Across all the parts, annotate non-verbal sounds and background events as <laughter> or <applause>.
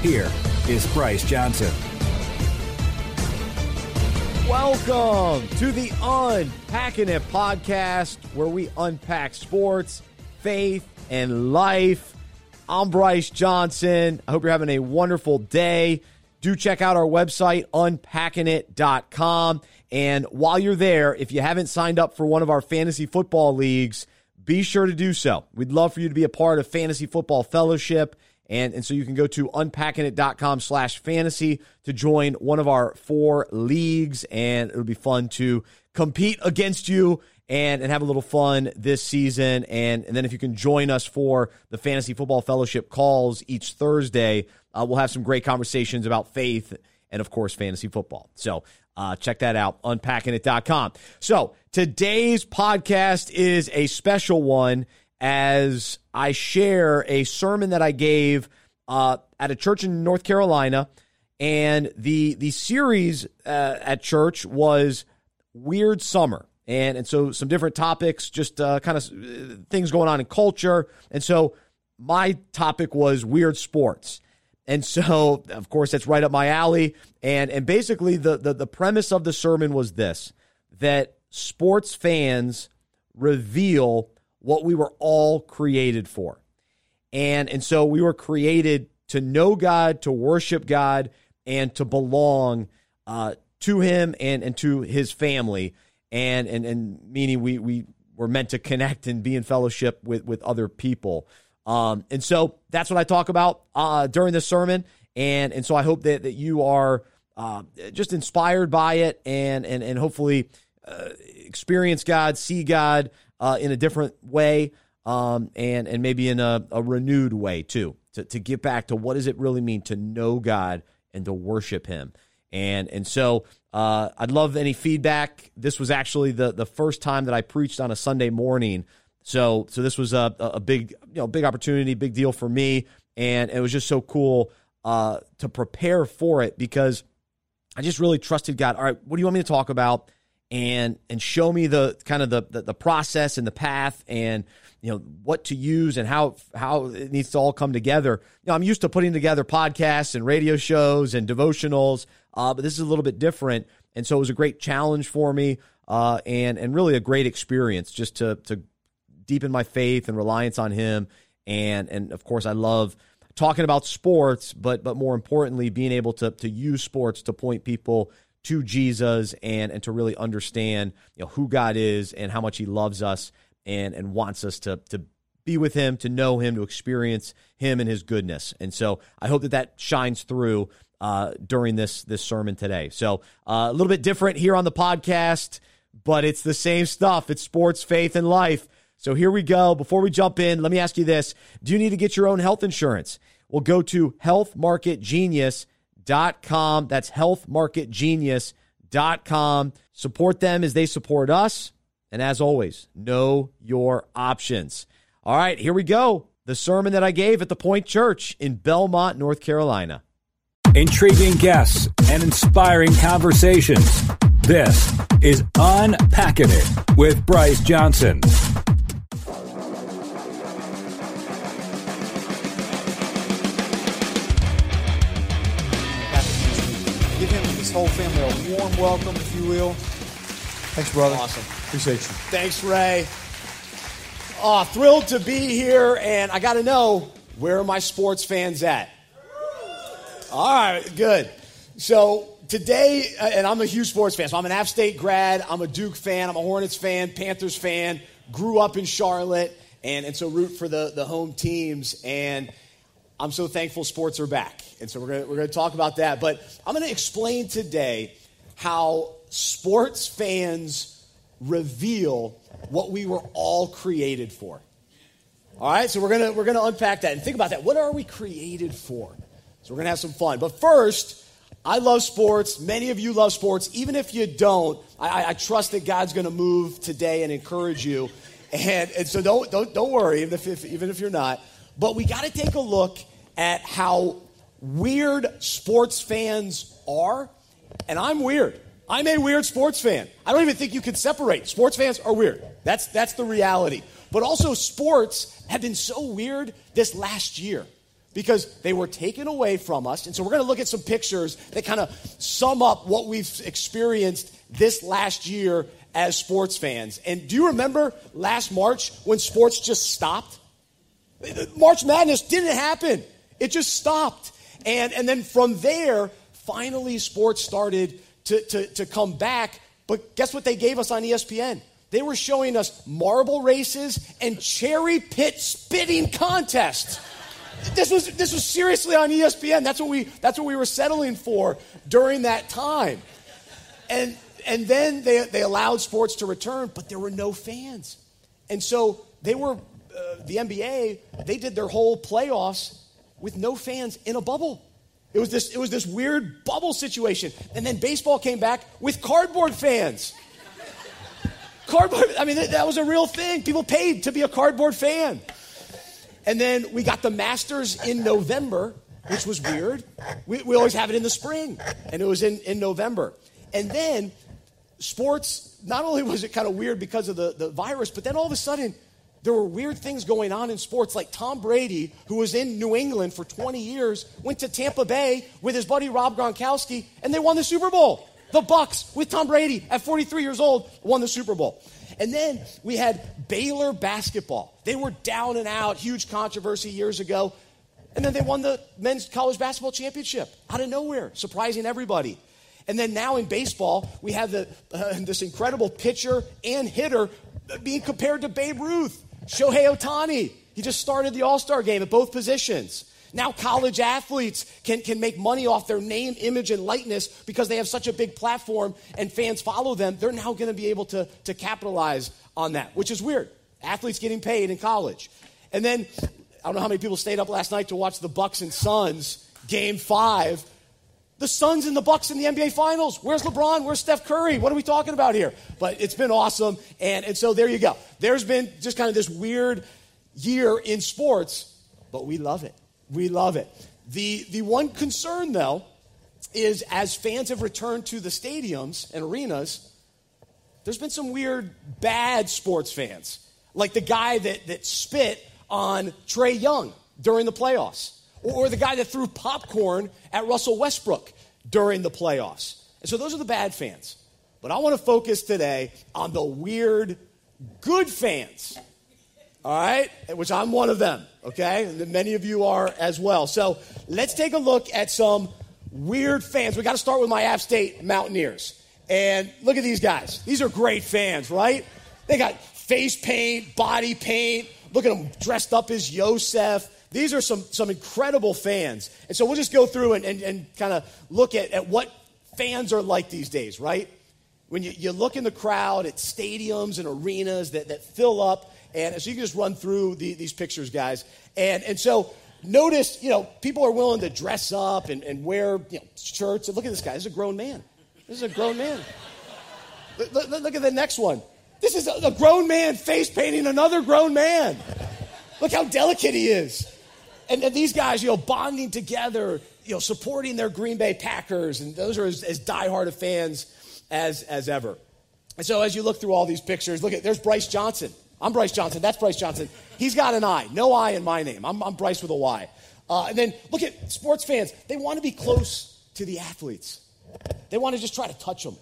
here is Bryce Johnson. Welcome to the Unpacking It podcast, where we unpack sports, faith, and life. I'm Bryce Johnson. I hope you're having a wonderful day. Do check out our website, unpackingit.com. And while you're there, if you haven't signed up for one of our fantasy football leagues, be sure to do so. We'd love for you to be a part of Fantasy Football Fellowship. And, and so you can go to unpackingit.com slash fantasy to join one of our four leagues. And it'll be fun to compete against you and, and have a little fun this season. And, and then if you can join us for the Fantasy Football Fellowship calls each Thursday, uh, we'll have some great conversations about faith and, of course, fantasy football. So uh, check that out, unpackingit.com. So today's podcast is a special one as I share a sermon that I gave uh, at a church in North Carolina, and the the series uh, at church was Weird Summer, and and so some different topics, just uh, kind of uh, things going on in culture, and so my topic was weird sports. And so, of course, that's right up my alley. And and basically, the, the the premise of the sermon was this: that sports fans reveal what we were all created for. And, and so we were created to know God, to worship God, and to belong uh, to Him and, and to His family. And, and, and meaning we, we were meant to connect and be in fellowship with, with other people. Um, and so that's what I talk about uh, during this sermon. And, and so I hope that, that you are uh, just inspired by it and, and, and hopefully uh, experience God, see God, uh, in a different way um, and, and maybe in a, a renewed way too, to, to get back to what does it really mean to know God and to worship Him. And, and so uh, I'd love any feedback. This was actually the, the first time that I preached on a Sunday morning. So, so this was a, a big, you know, big opportunity, big deal for me. And it was just so cool uh, to prepare for it because I just really trusted God. All right, what do you want me to talk about? And and show me the kind of the, the, the process and the path and you know what to use and how how it needs to all come together. You know, I'm used to putting together podcasts and radio shows and devotionals, uh, but this is a little bit different, and so it was a great challenge for me, uh, and and really a great experience just to to deepen my faith and reliance on Him, and and of course I love talking about sports, but but more importantly being able to to use sports to point people to Jesus and and to really understand you know who God is and how much He loves us and and wants us to to be with Him, to know Him, to experience Him and His goodness. And so I hope that that shines through uh, during this this sermon today. So uh, a little bit different here on the podcast, but it's the same stuff. It's sports, faith, and life. So here we go. Before we jump in, let me ask you this: Do you need to get your own health insurance? Well, go to Health Market Genius healthmarketgenius.com. That's healthmarketgenius.com. Support them as they support us. And as always, know your options. All right, here we go. The sermon that I gave at the Point Church in Belmont, North Carolina. Intriguing guests and inspiring conversations. This is Unpacking It with Bryce Johnson. Whole family a warm welcome, if you will. Thanks, brother. Awesome. Appreciate you. Thanks, Ray. Oh, thrilled to be here, and I got to know where are my sports fans at? All right, good. So today, uh, and I'm a huge sports fan. So I'm an App State grad. I'm a Duke fan. I'm a Hornets fan, Panthers fan. Grew up in Charlotte, and, and so root for the, the home teams. And I'm so thankful sports are back. And so we're going we're going to talk about that. But I'm going to explain today how sports fans reveal what we were all created for. All right, so we're going to we're going to unpack that and think about that. What are we created for? So we're going to have some fun. But first, I love sports. Many of you love sports. Even if you don't, I, I trust that God's going to move today and encourage you. And, and so don't, don't, don't worry, even if, if, even if you're not. But we got to take a look at how weird sports fans are. And I'm weird. I'm a weird sports fan. I don't even think you can separate. Sports fans are weird. That's, that's the reality. But also, sports have been so weird this last year because they were taken away from us. And so we're going to look at some pictures that kind of sum up what we've experienced this last year as sports fans. And do you remember last March when sports just stopped? March Madness didn't happen. It just stopped. And, and then from there, finally sports started to, to, to come back. But guess what they gave us on ESPN? They were showing us marble races and cherry pit spitting contests. This was, this was seriously on ESPN. That's what, we, that's what we were settling for during that time. And, and then they, they allowed sports to return, but there were no fans. And so they were, uh, the NBA, they did their whole playoffs with no fans in a bubble. It was this, it was this weird bubble situation. And then baseball came back with cardboard fans. Cardboard, I mean, that was a real thing. People paid to be a cardboard fan. And then we got the Masters in November, which was weird. We, we always have it in the spring, and it was in, in November. And then sports, not only was it kind of weird because of the, the virus, but then all of a sudden, there were weird things going on in sports, like Tom Brady, who was in New England for 20 years, went to Tampa Bay with his buddy Rob Gronkowski, and they won the Super Bowl. The Bucs with Tom Brady at 43 years old won the Super Bowl. And then we had Baylor basketball. They were down and out, huge controversy years ago. And then they won the men's college basketball championship out of nowhere, surprising everybody. And then now in baseball, we have the, uh, this incredible pitcher and hitter being compared to Babe Ruth. Shohei Ohtani, he just started the All Star game at both positions. Now, college athletes can, can make money off their name, image, and likeness because they have such a big platform and fans follow them. They're now going to be able to, to capitalize on that, which is weird. Athletes getting paid in college. And then, I don't know how many people stayed up last night to watch the Bucks and Suns game five. The Suns and the Bucks in the NBA Finals. Where's LeBron? Where's Steph Curry? What are we talking about here? But it's been awesome. And, and so there you go. There's been just kind of this weird year in sports, but we love it. We love it. The, the one concern, though, is as fans have returned to the stadiums and arenas, there's been some weird, bad sports fans. Like the guy that, that spit on Trae Young during the playoffs or the guy that threw popcorn at Russell Westbrook during the playoffs. And so those are the bad fans. But I want to focus today on the weird, good fans. All right? Which I'm one of them, okay? And many of you are as well. So let's take a look at some weird fans. We got to start with my App State Mountaineers. And look at these guys. These are great fans, right? They got face paint, body paint. Look at them dressed up as Yosef. These are some, some incredible fans. And so we'll just go through and, and, and kind of look at, at what fans are like these days, right? When you, you look in the crowd at stadiums and arenas that, that fill up, and so you can just run through the, these pictures, guys. And, and so notice, you know, people are willing to dress up and, and wear you know, shirts. And look at this guy. This is a grown man. This is a grown man. look, look, look, at the next one. This is a, a grown man face painting another grown man. Look how delicate he is and, and these guys, you know, bonding together, you know, supporting their Green Bay Packers, and those are as, as diehard of fans as, as ever. And so as you look through all these pictures, look at, there's Bryce Johnson. I'm Bryce Johnson. That's Bryce Johnson. He's got an I. No I in my name. I'm, I'm Bryce with a Y. Uh, and then look at sports fans. They want to be close to the athletes. They want to just try to touch them.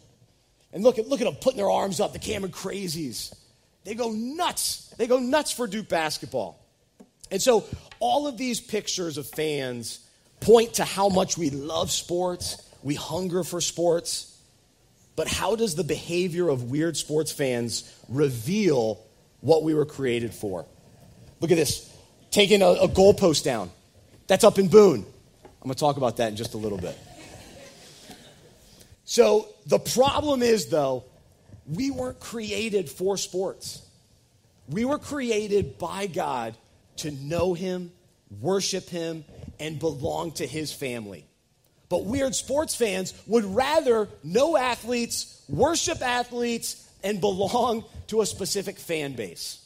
And look at, look at them putting their arms up, the Cameron Crazies. They go nuts. They go nuts for Duke basketball. And so all of these pictures of fans point to how much we love sports, we hunger for sports. But how does the behavior of weird sports fans reveal what we were created for? Look at this taking a, a goalpost down. That's up in Boone. I'm going to talk about that in just a little bit. So the problem is, though, we weren't created for sports. We were created by God to know Him, worship Him, and belong to his family. But weird sports fans would rather know athletes, worship athletes, and belong to a specific fan base.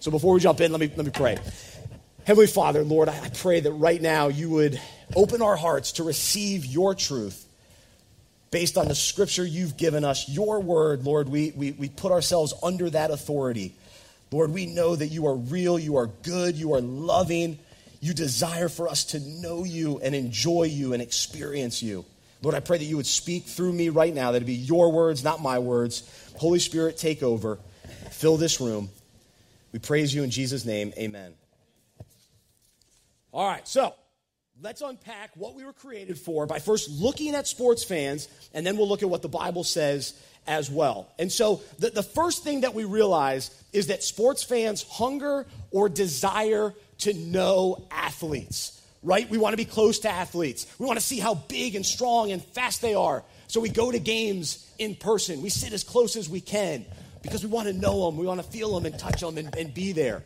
So before we jump in, let me, let me pray. Heavenly Father, Lord, I pray that right now you would open our hearts to receive your truth based on the scripture you've given us, your word, Lord. We, we, we put ourselves under that authority. Lord, we know that you are real, you are good, you are loving. You desire for us to know you and enjoy you and experience you. Lord, I pray that you would speak through me right now, that it be your words, not my words. Holy Spirit, take over. Fill this room. We praise you in Jesus' name. Amen. All right, so let's unpack what we were created for by first looking at sports fans, and then we'll look at what the Bible says as well. And so, the, the first thing that we realize is that sports fans hunger or desire to know athletes, right? We want to be close to athletes. We want to see how big and strong and fast they are. So, we go to games in person. We sit as close as we can because we want to know them, we want to feel them and touch them and, and be there.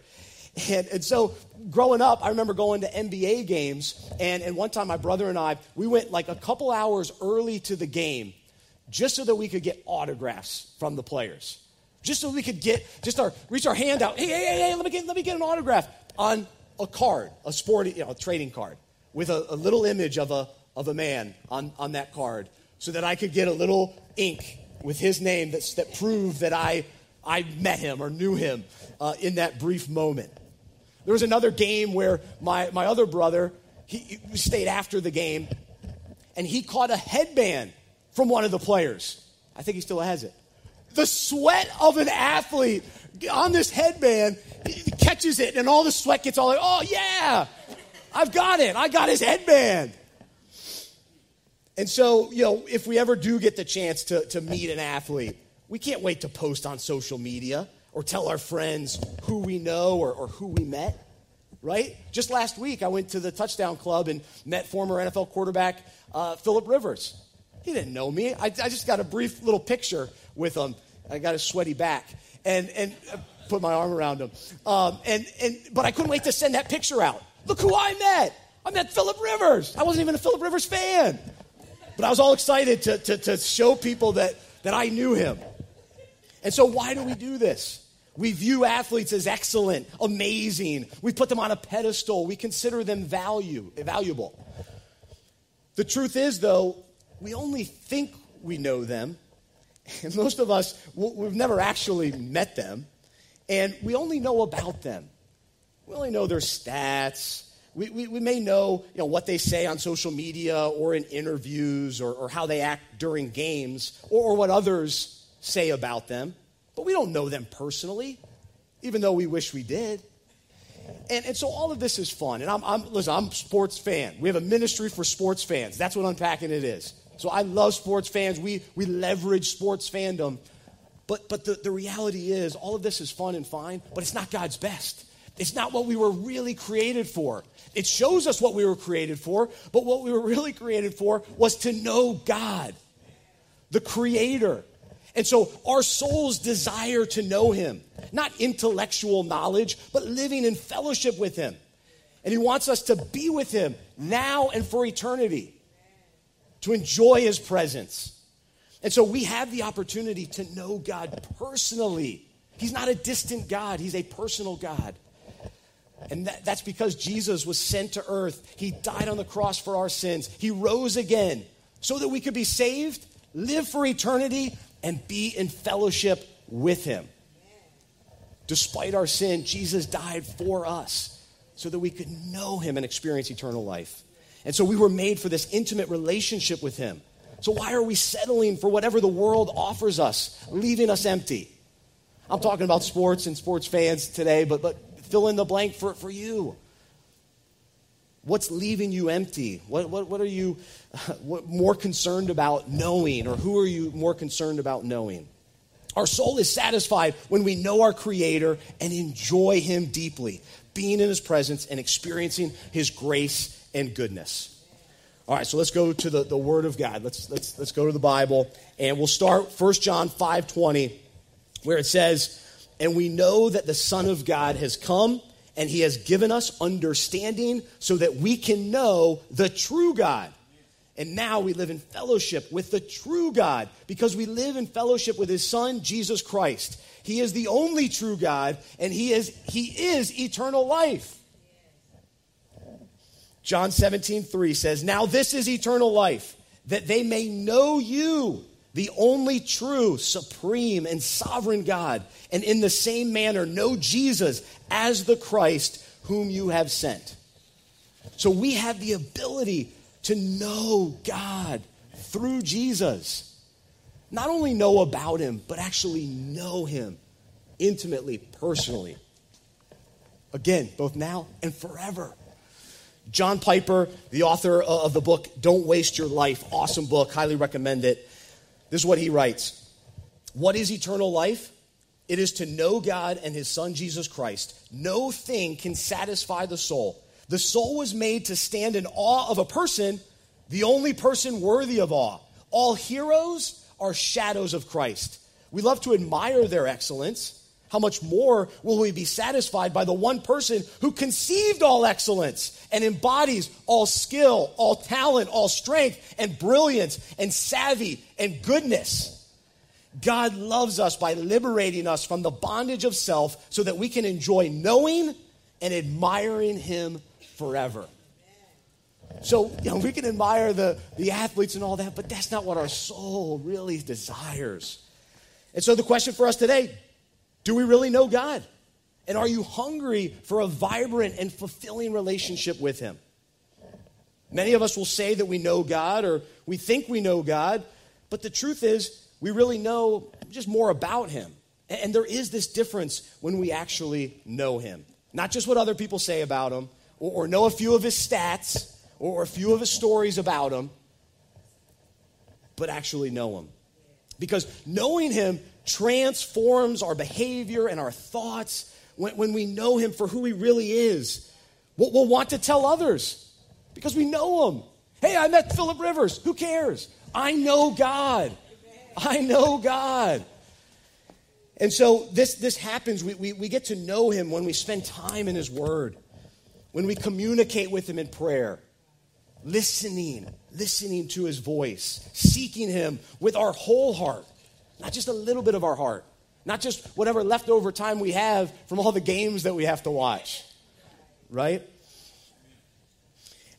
And, and, so growing up, I remember going to NBA games. And, and one time, my brother and I, we went like a couple hours early to the game just so that we could get autographs from the players. Just so we could get, just our, reach our hand out. Hey, hey, hey, hey, let me get, let me get an autograph on a card, a sporting, you know, a trading card with a, a little image of a, of a man on, on that card so that I could get a little ink with his name that's, that proved that I, I met him or knew him uh, in that brief moment. There was another game where my, my other brother, he, he stayed after the game, and he caught a headband from one of the players. I think he still has it. The sweat of an athlete on this headband he catches it, and all the sweat gets all like, oh, yeah, I've got it. I got his headband. And so, you know, if we ever do get the chance to, to meet an athlete, we can't wait to post on social media or tell our friends who we know or, or who we met, right? Just last week, I went to the Touchdown Club and met former NFL quarterback uh, Philip Rivers. He didn't know me. I, I, just got a brief little picture with him. I got his sweaty back and, and uh, put my arm around him. Um, and, and, but I couldn't wait to send that picture out. Look who I met. I met Philip Rivers. I wasn't even a Philip Rivers fan. But I was all excited to, to, to show people that, that I knew him. And so, why do we do this? We view athletes as excellent, amazing. We put them on a pedestal. We consider them value, valuable. The truth is, though, we only think we know them. And most of us, we've never actually met them. And we only know about them. We only know their stats. We, we, we may know, you know what they say on social media or in interviews or, or how they act during games or, or what others say about them. But we don't know them personally, even though we wish we did. And, and so all of this is fun. And I'm, I'm, listen, I'm sports fan. We have a ministry for sports fans. That's what Unpacking It is. So I love sports fans. We, we leverage sports fandom. But, but the, the reality is, all of this is fun and fine, but it's not God's best. It's not what we were really created for. It shows us what we were created for, but what we were really created for was to know God, the Creator. And so our souls desire to know Him, not intellectual knowledge, but living in fellowship with Him. And He wants us to be with Him now and for eternity to enjoy his presence. And so we have the opportunity to know God personally. He's not a distant God, he's a personal God. And that, that's because Jesus was sent to earth. He died on the cross for our sins. He rose again so that we could be saved, live for eternity, and be in fellowship with Him. Despite our sin, Jesus died for us so that we could know Him and experience eternal life. And so we were made for this intimate relationship with Him. So why are we settling for whatever the world offers us, leaving us empty? I'm talking about sports and sports fans today, but, but fill in the blank for, for you. What's leaving you empty? What, what, what are you <laughs> what, more concerned about knowing, or who are you more concerned about knowing? Our soul is satisfied when we know our Creator and enjoy Him deeply, being in His presence and experiencing His grace and goodness. All right, so let's go to the, the Word of God. Let's, let's, let's go to the Bible. And we'll start 1 John 5 20, where it says, And we know that the Son of God has come and he has given us understanding so that we can know the true God. And now we live in fellowship with the true God because we live in fellowship with his son Jesus Christ. He is the only true God and he is he is eternal life. John 17, 3 says, Now this is eternal life, that they may know you, the only true, supreme, and sovereign God, and in the same manner know Jesus as the Christ whom you have sent. So we have the ability to know God through Jesus. Not only know about him, but actually know him intimately, personally. Again, both now and forever. John Piper, the author of the book Don't Waste Your Life, awesome book, highly recommend it. This is what he writes What is eternal life? It is to know God and his son Jesus Christ. No thing can satisfy the soul. The soul was made to stand in awe of a person, the only person worthy of awe. All heroes are shadows of Christ. We love to admire their excellence how much more will we be satisfied by the one person who conceived all excellence and embodies all skill, all talent, all strength, and brilliance, and savvy, and goodness? God loves us by liberating us from the bondage of self so that we can enjoy knowing and admiring Him forever. So, you know, we can admire the, the athletes and all that, but that's not what our soul really desires. And so, the question for us today do we really know God? And are you hungry for a vibrant and fulfilling relationship with Him? Many of us will say that we know God or we think we know God, but the truth is, we really know just more about Him. And there is this difference when we actually know Him. Not just what other people say about Him, or, know a few of His stats, or a few of His stories about Him, but actually know Him. Because knowing Him transforms our behavior and our thoughts when, when we know Him for who He really is. We'll, we'll want to tell others because we know Him. Hey, I met Philip Rivers. Who cares? I know God. I know God. And so this, this happens. We, we, we get to know Him when we spend time in His Word, when we communicate with Him in prayer, listening, listening to His voice, seeking Him with our whole heart. Not just a little bit of our heart, not just whatever leftover time we have from all the games that we have to watch, right?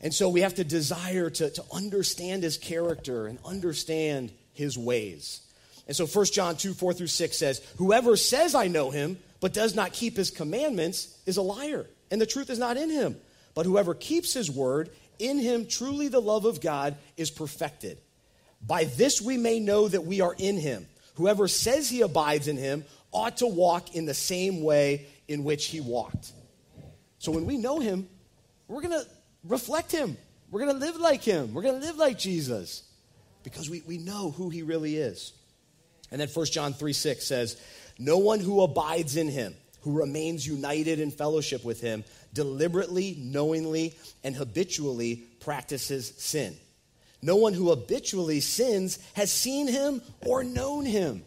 And so we have to desire to, to understand his character and understand his ways. And so 1 John 2 4 through 6 says, Whoever says, I know him, but does not keep his commandments is a liar, and the truth is not in him. But whoever keeps his word, in him truly the love of God is perfected. By this we may know that we are in him. Whoever says he abides in him ought to walk in the same way in which he walked. So when we know him, we're going to reflect him. We're going to live like him. We're going to live like Jesus because we, we know who he really is. And then 1 John 3 6 says, No one who abides in him, who remains united in fellowship with him, deliberately, knowingly, and habitually practices sin. No one who habitually sins has seen him or known him.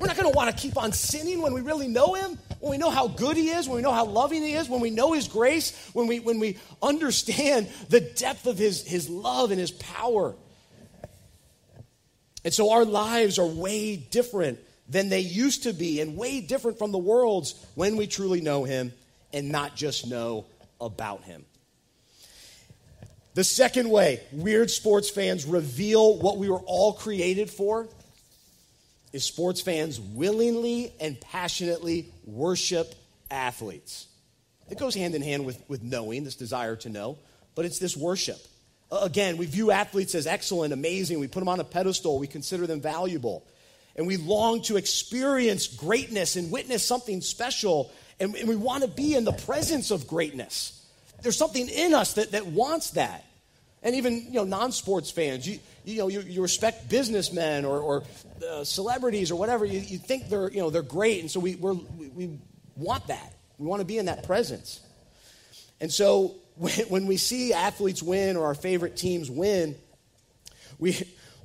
We're not going to want to keep on sinning when we really know him, when we know how good he is, when we know how loving he is, when we know his grace, when we, when we understand the depth of his, his love and his power. And so our lives are way different than they used to be and way different from the world's when we truly know him and not just know about him. The second way weird sports fans reveal what we were all created for is sports fans willingly and passionately worship athletes. It goes hand in hand with, with knowing, this desire to know, but it's this worship. Again, we view athletes as excellent, amazing. We put them on a pedestal, we consider them valuable. And we long to experience greatness and witness something special, and, we want to be in the presence of greatness. There's something in us that, that wants that. And even, you know, non-sports fans, you, you know, you, you respect businessmen or, or uh, celebrities or whatever. You, you think they're, you know, they're great. And so we, we, we want that. We want to be in that presence. And so <laughs> when, when we see athletes win or our favorite teams win, we,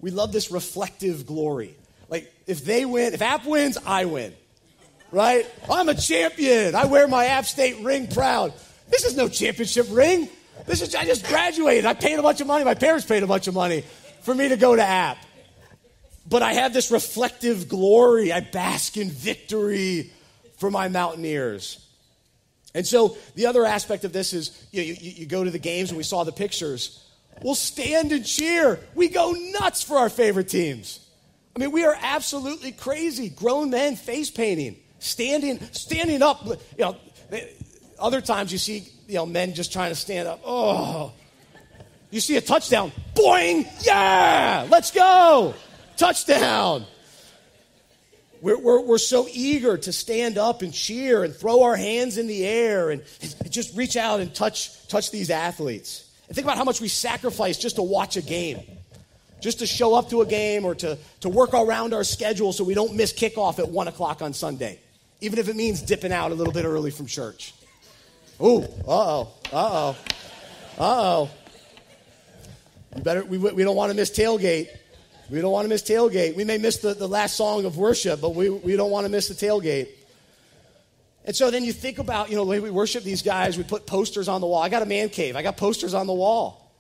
we love this reflective glory. Like, if they win, if App wins, I win. Right? I'm a champion. I wear my App State ring proud. This is no championship ring. This is, I just graduated. I paid a bunch of money. My parents paid a bunch of money for me to go to App. But I have this reflective glory. I bask in victory for my Mountaineers. And so the other aspect of this is you, know, you, you, go to the games and we saw the pictures. We'll stand and cheer. We go nuts for our favorite teams. I mean, we are absolutely crazy. Grown men face painting, standing, standing up. You know, other times you see you know men just trying to stand up. Oh, you see a touchdown, boing, yeah, let's go, touchdown. We're, we're, we're, so eager to stand up and cheer and throw our hands in the air and, just reach out and touch, touch these athletes. And think about how much we sacrifice just to watch a game, just to show up to a game or to, to work around our schedule so we don't miss kickoff at 1 o'clock on Sunday, even if it means dipping out a little bit early from church. Ooh, uh oh, uh oh, uh oh. You better, we, we don't want to miss tailgate. We don't want to miss tailgate. We may miss the, the last song of worship, but we, we don't want to miss the tailgate. And so then you think about, you know, the way we worship these guys, we put posters on the wall. I got a man cave, I got posters on the wall.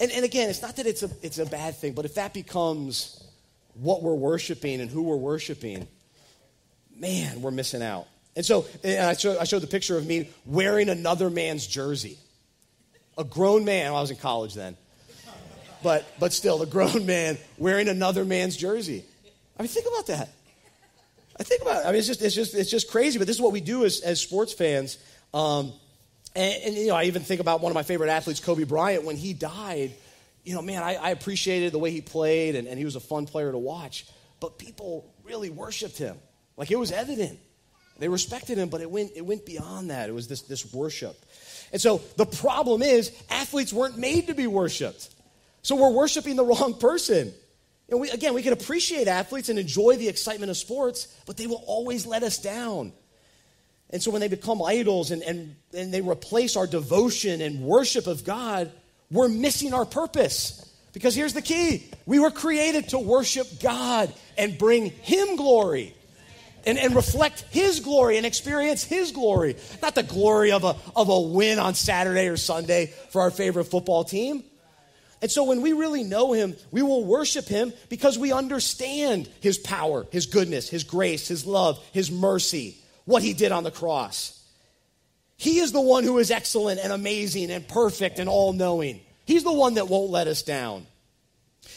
And, and again, it's not that it's a, it's a bad thing, but if that becomes what we're worshiping and who we're worshiping, man, we're missing out. And so and I, show, I showed the picture of me wearing another man's jersey. A grown man, well, I was in college then but, but still, a grown man wearing another man's jersey. I mean, think about that. I think about it. I mean, it's just, it's just, it's just crazy, but this is what we do as, as sports fans. Um, and, and, you know, I even think about one of my favorite athletes, Kobe Bryant, when he died. You know, man, I, I appreciated the way he played, and, and he was a fun player to watch. But people really worshiped him. Like, it was evident. They respected him, but it went, it went beyond that. It was this, this worship. And so the problem is, athletes weren't made to be worshiped. So we're worshiping the <laughs> wrong person. And we, again, we can appreciate athletes and enjoy the excitement of sports, but they will always let us down. And so when they become idols and, and, and they replace our devotion and worship of God, we're missing our purpose. Because here's the key we were created to worship God and bring Him glory. And, and reflect his glory and experience his glory. Not the glory of a, of a win on Saturday or Sunday for our favorite football team. And so when we really know him, we will worship him because we understand his power, his goodness, his grace, his love, his mercy, what he did on the cross. He is the one who is excellent and amazing and perfect and all knowing. He's the one that won't let us down.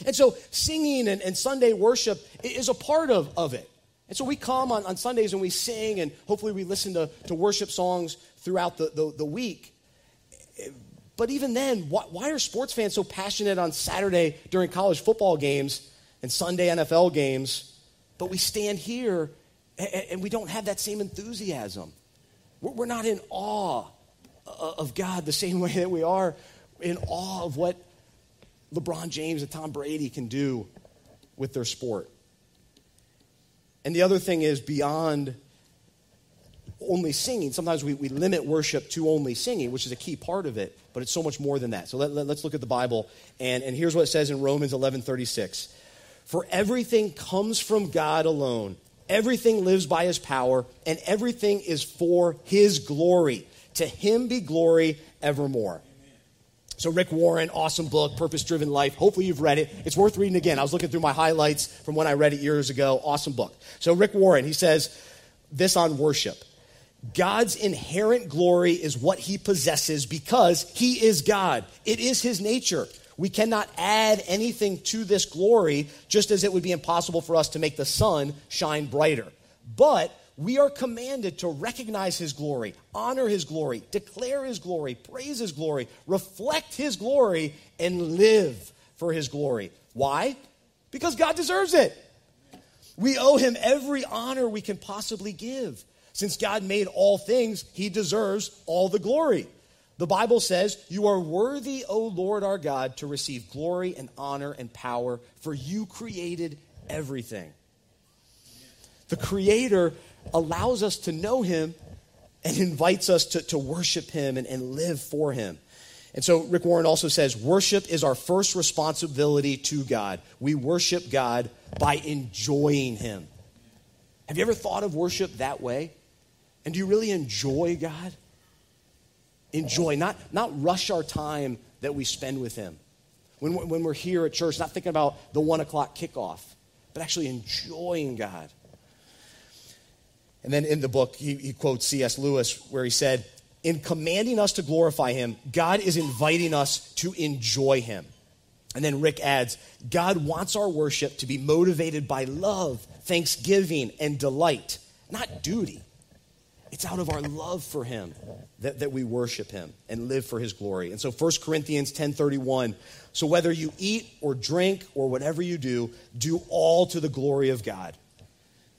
And so singing and, and, Sunday worship is a part of, of it. And so we come on, on Sundays and we sing, and hopefully we listen to, to worship songs throughout the, the, the week. But even then, why, why are sports fans so passionate on Saturday during college football games and Sunday NFL games, but we stand here and, and we don't have that same enthusiasm? We're, we're not in awe of God the same <laughs> way that we are in awe of what LeBron James and Tom Brady can do with their sport. And the other thing is beyond only singing. Sometimes we, we limit worship to only singing, which is a key part of it, but it's so much more than that. So let, let, us look at the Bible. And, and here's what it says in Romans 11 36. For everything comes from God alone, everything lives by his power, and everything is for his glory. To him be glory evermore. So, Rick Warren, awesome book, Purpose Driven Life. Hopefully, you've read it. It's worth reading again. I was looking through my highlights from when I read it years ago. Awesome book. So, Rick Warren, he says this on worship God's inherent glory is what he possesses because he is God. It is his nature. We cannot add anything to this glory, just as it would be impossible for us to make the sun shine brighter. But we are commanded to recognize his glory, honor his glory, declare his glory, praise his glory, reflect his glory, and live for his glory. Why? Because God deserves it. We owe him every honor we can possibly give. Since God made all things, he deserves all the glory. The Bible says, You are worthy, O Lord our God, to receive glory and honor and power, for you created everything. The Creator allows us to know Him and invites us to, to worship Him and, and live for Him. And so Rick Warren also says, Worship is our first responsibility to God. We worship God by enjoying Him. Have you ever thought of worship that way? And do you really enjoy God? Enjoy, not, not rush our time that we spend with Him. When, when we're here at church, not thinking about the one o'clock kickoff, but actually enjoying God. And then in the book, he, he quotes C.S. Lewis, where he said, In commanding us to glorify Him, God is inviting us to enjoy Him. And then Rick adds, God wants our worship to be motivated by love, thanksgiving, and delight, not duty. It's out of our love for him that, that we worship him and live for his glory. And so 1 Corinthians 10:31, so whether you eat or drink or whatever you do, do all to the glory of God.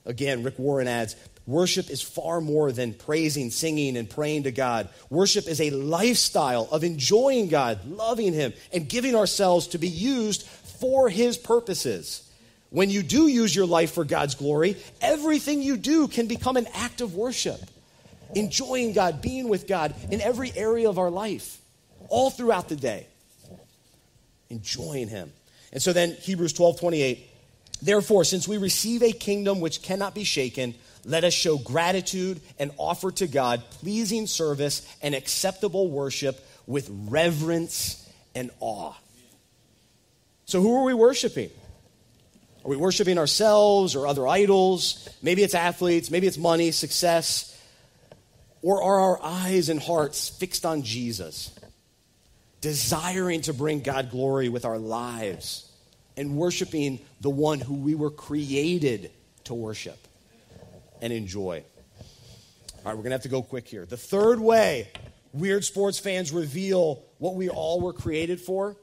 Again, Rick Warren adds, worship is far more than praising, singing, and praying to God. Worship is a lifestyle of enjoying God, loving him, and giving ourselves to be used for his purposes. When you do use your life for God's glory, everything you do can become an act of worship enjoying God, being with God in every area of our life, all throughout the day. Enjoying Him. And so then, Hebrews 12 28. Therefore, since we receive a kingdom which cannot be shaken, let us show gratitude and offer to God pleasing service and acceptable worship with reverence and awe. So, who are we worshiping? Are we worshiping ourselves or other idols? Maybe it's athletes, maybe it's money, success. Or are our eyes and hearts fixed on Jesus, desiring to bring God glory with our lives and worshiping the one who we were created to worship and enjoy? All right, we're going to have to go quick here. The third way weird sports fans reveal what we all were created for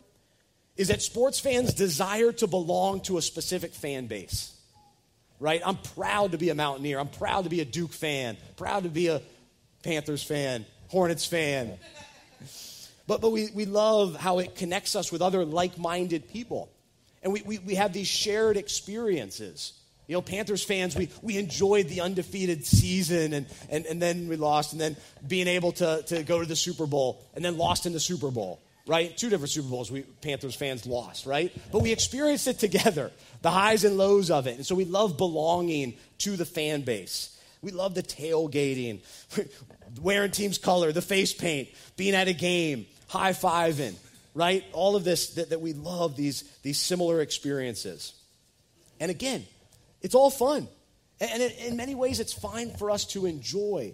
is that sports fans desire to belong to a specific fan base. Right? I'm proud to be a Mountaineer. I'm proud to be a Duke fan. Proud to be a Panthers fan, Hornets fan. But, but we, we love how it connects us with other like minded people. And we, we, we have these shared experiences. You know, Panthers fans, we, we enjoyed the undefeated season and, and, and then we lost, and then being able to, to go to the Super Bowl and then lost in the Super Bowl, right? Two different Super Bowls we Panthers fans lost, right? But we experienced it together, the highs and lows of it. And so we love belonging to the fan base. We love the tailgating, <laughs> wearing team's color, the face paint, being at a game, high fiving, right? All of this that, that we love these, these similar experiences. And again, it's all fun. And in many ways, it's fine for us to enjoy.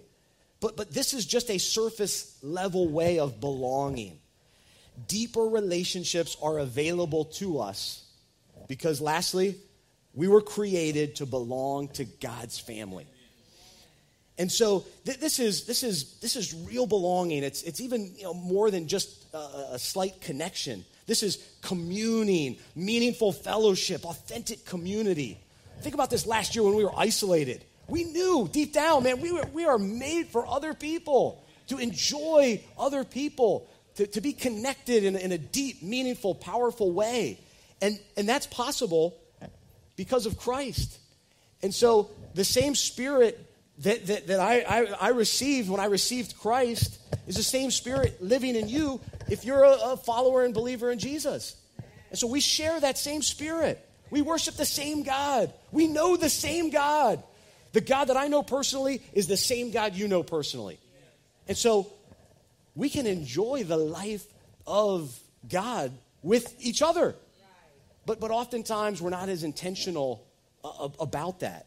But, but this is just a surface level way of belonging. Deeper relationships are available to us because, lastly, we were created to belong to God's family. And so th- this, is, this, is, this is real belonging. It's, it's even you know, more than just a, a slight connection. This is communing, meaningful fellowship, authentic community. Think about this last year when we were isolated. We knew deep down, man, we, were, we are made for other people, to enjoy other people, to, to be connected in, in a deep, meaningful, powerful way. And, and that's possible because of Christ. And so the same spirit that, that, that I, I, I, received when I received Christ is the same spirit living in you if you're a, a follower and believer in Jesus. And so we share that same spirit. We worship the same God. We know the same God. The God that I know personally is the same God you know personally. And so we can enjoy the life of God with each other. But, but oftentimes we're not as intentional uh, about that.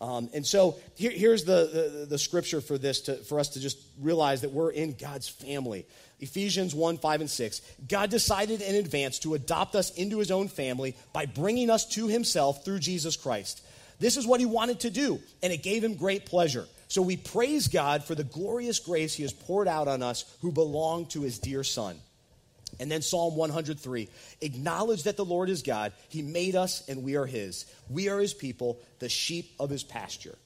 Um, and so here, here's the, the, the, scripture for this to, for us to just realize that we're in God's family. Ephesians 1 5 and 6. God decided in advance to adopt us into his own family by bringing us to himself through Jesus Christ. This is what he wanted to do, and it gave him great pleasure. So we praise God for the glorious grace he has poured out on us who belong to his dear Son. And then Psalm 103 acknowledge that the Lord is God. He made us and we are His. We are His people, the sheep of His pasture.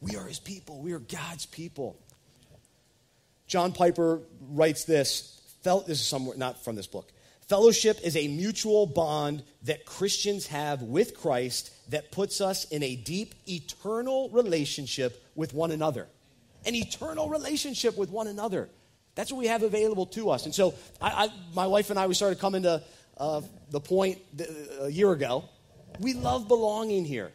We are His people. We are God's people. John Piper writes this. This is somewhere not from this book. Fellowship is a mutual bond that Christians have with Christ that puts us in a deep, eternal relationship with one another. An eternal relationship with one another. That's what we have available to us. And so, I, I, my wife and I, we started coming to uh, the point a year ago. We love belonging here.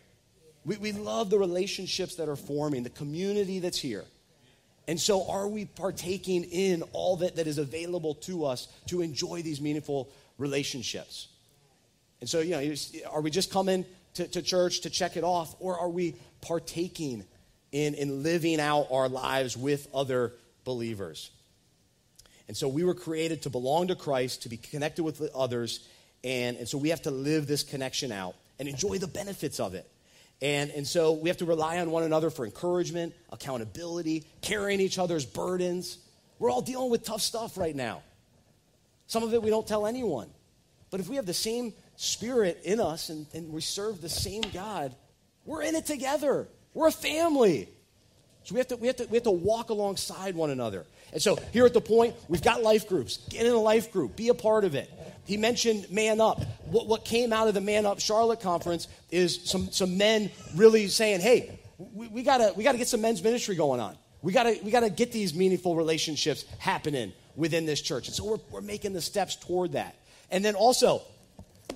We, we love the relationships that are forming, the community that's here. And so, are we partaking in all that, that is available to us to enjoy these meaningful relationships? And so, you know, are we just coming to, to church to check it off, or are we partaking in, in living out our lives with other believers? And so, we were created to belong to Christ, to be connected with others, and, and so we have to live this connection out and enjoy the benefits of it. And, and so we have to rely on one another for encouragement, accountability, carrying each other's burdens. We're all dealing with tough stuff right now. Some of it we don't tell anyone. But if we have the same spirit in us and, and we serve the same God, we're in it together. We're a family. So we have, to, we, have to, we have to walk alongside one another. And so here at the point, we've got life groups. Get in a life group, be a part of it. He mentioned Man Up. What, what came out of the Man Up Charlotte conference is some, some men really saying, hey, we, we, gotta, we gotta get some men's ministry going on. We gotta, we gotta get these meaningful relationships happening within this church. And so we're, we're making the steps toward that. And then also,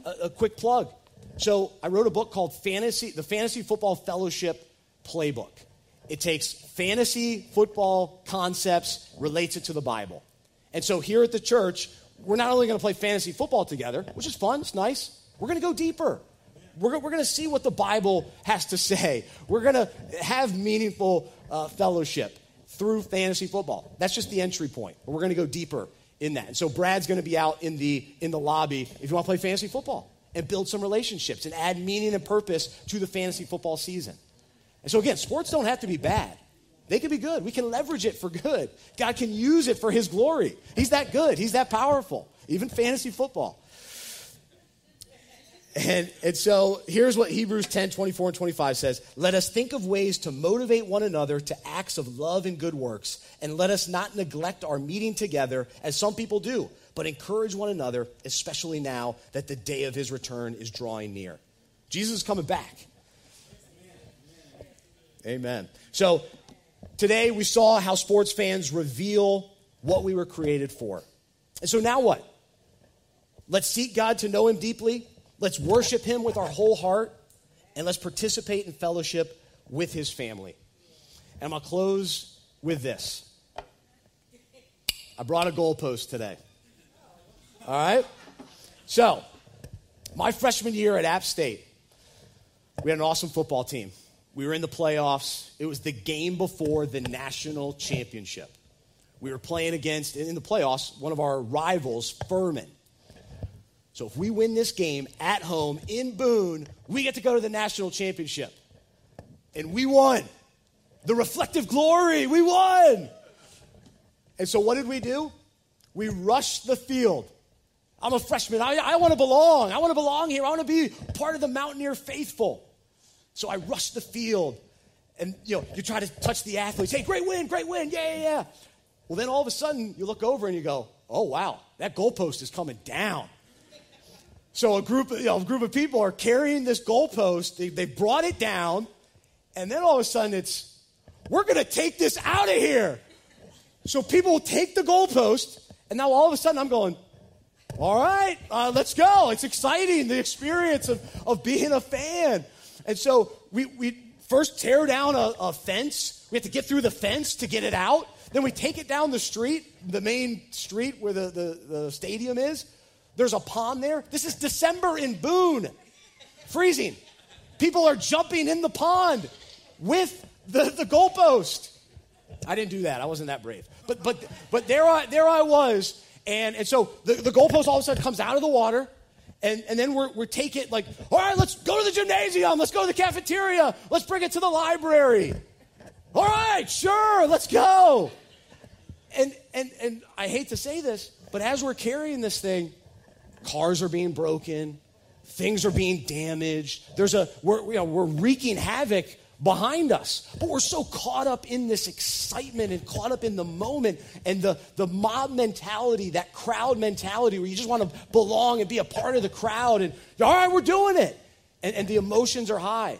a, a quick plug. So I wrote a book called Fantasy, the Fantasy Football Fellowship Playbook. It takes fantasy football concepts, relates it to the Bible. And so here at the church, we're not only going to play fantasy football together, which is fun, it's nice, we're going to go deeper. We're, we're going to see what the Bible has to say. We're going to have meaningful uh, fellowship through fantasy football. That's just the entry point. We're going to go deeper in that. And so Brad's going to be out in the, in the lobby if you want to play fantasy football and build some relationships and add meaning and purpose to the fantasy football season. And so, again, sports don't have to be bad. They can be good. We can leverage it for good. God can use it for His glory. He's that good. He's that powerful. Even fantasy football. And, and so here's what Hebrews 10 24 and 25 says Let us think of ways to motivate one another to acts of love and good works, and let us not neglect our meeting together as some people do, but encourage one another, especially now that the day of his return is drawing near. Jesus is coming back. Amen. So Today, we saw how sports fans reveal what we were created for. And so now what? Let's seek God to know Him deeply. Let's worship Him with our whole heart. And let's participate in fellowship with His family. And I'm going to close with this. I brought a goalpost today. All right? So, my freshman year at App State, we had an awesome football team. We were in the playoffs. It was the game before the national championship. We were playing against, in the playoffs, one of our rivals, Furman. So if we win this game at home in Boone, we get to go to the national championship. And we won. The reflective glory, we won. And so what did we do? We rushed the field. I'm a freshman. I, I want to belong. I want to belong here. I want to be part of the Mountaineer faithful. So I rush the field and you know, you try to touch the athletes. Hey, great win, great win, yeah, yeah, yeah. Well, then all of a sudden you look over and you go, oh wow, that goalpost is coming down. So a group, of, you know, a group of people are carrying this goalpost. They, they brought it down, and then all of a sudden it's, we're going to take this out of here. So people will take the goalpost, and now all of a sudden I'm going, all right, uh, let's go. It's exciting, the experience of, of being a fan. And so we, we first tear down a, a fence. We have to get through the fence to get it out. Then we take it down the street, the main street where the, the, the stadium is. There's a pond there. This is December in Boone, freezing. People are jumping in the pond with the, the goalpost. I didn't do that. I wasn't that brave. But, but, but there, I, there I was. And, and so the, the goalpost all of a sudden comes out of the water. And, and then we're, we're taking, like, all right, let's go to the gymnasium. Let's go to the cafeteria. Let's bring it to the library. All right, sure, let's go. And, and, and I hate to say this, but as we're carrying this thing, cars are being broken, things are being damaged. There's a, we're, you know, we're wreaking havoc behind us. But we're so caught up in this excitement and caught up in the moment and the, the mob mentality, that crowd mentality where you just want to belong and be a part of the crowd and, all right, we're doing it. And, and the emotions are high.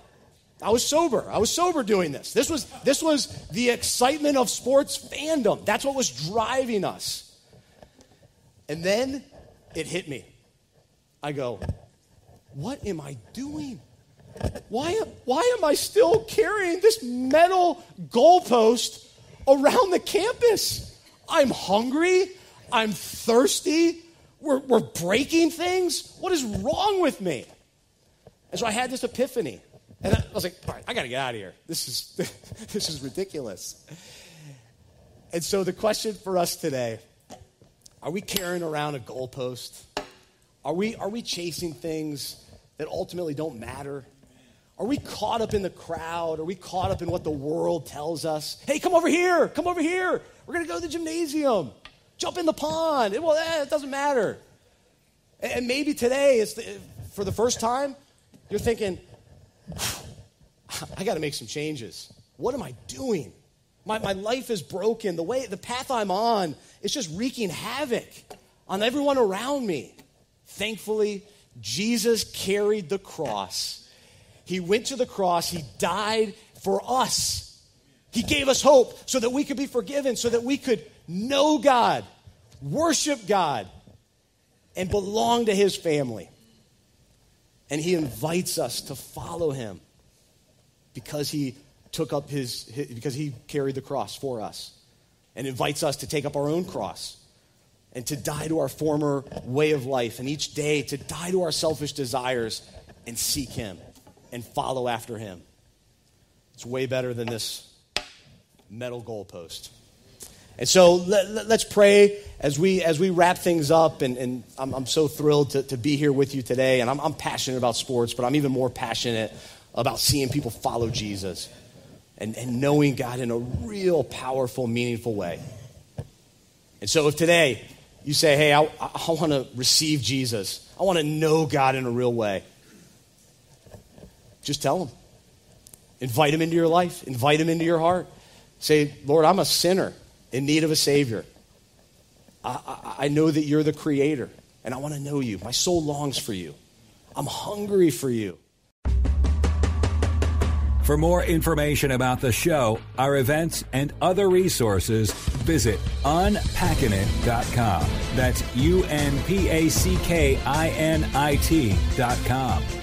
I was sober. I was sober doing this. This was, this was the excitement of sports fandom. That's what was driving us. And then it hit me. I go, what am I doing? Why, why am I still carrying this metal goalpost around the campus? I'm hungry. I'm thirsty. We're, we're breaking things. What is wrong with me? And so I had this epiphany. And I was like, all right, I got to get out of here. This is, <laughs> this is ridiculous. And so the question for us today are we carrying around a goalpost? Are we, are we chasing things that ultimately don't matter? Are we caught up in the crowd? Are we caught up in what the world tells us? Hey, come over here. Come over here. We're going to go to the gymnasium. Jump in the pond. Well, eh, it doesn't matter. And maybe today, it's the, for the first time, you're thinking, <sighs> I got to make some changes. What am I doing? My, my life is broken. The way, the path I'm on is just wreaking havoc on everyone around me. Thankfully, Jesus carried the cross he went to the cross, He died for us. He gave us hope so that we could be forgiven, so that we could know God, worship God, and belong to His family. And He invites us to follow Him because He took up His, his because He carried the cross for us, and invites us to take up our own cross and to die to our former way of life, and each day to die to our selfish desires and seek Him and follow after him. It's way better than this metal goalpost. And so let, us pray as we, as we wrap things up. And, and I'm, I'm so thrilled to, to be here with you today. And I'm, I'm passionate about sports, but I'm even more passionate about seeing people follow Jesus and, and knowing God in a real powerful, meaningful way. And so if today you say, hey, I, I want to receive Jesus, I want to know God in a real way, just tell him. Invite him into your life, invite him into your heart. Say, Lord, I'm a sinner in need of a Savior. I, I, I know that you're the Creator, and I want to know you. My soul longs for you. I'm hungry for you. For more information about the show, our events, and other resources, visit unpackingit.com. That's U N P A C K I N I T.com.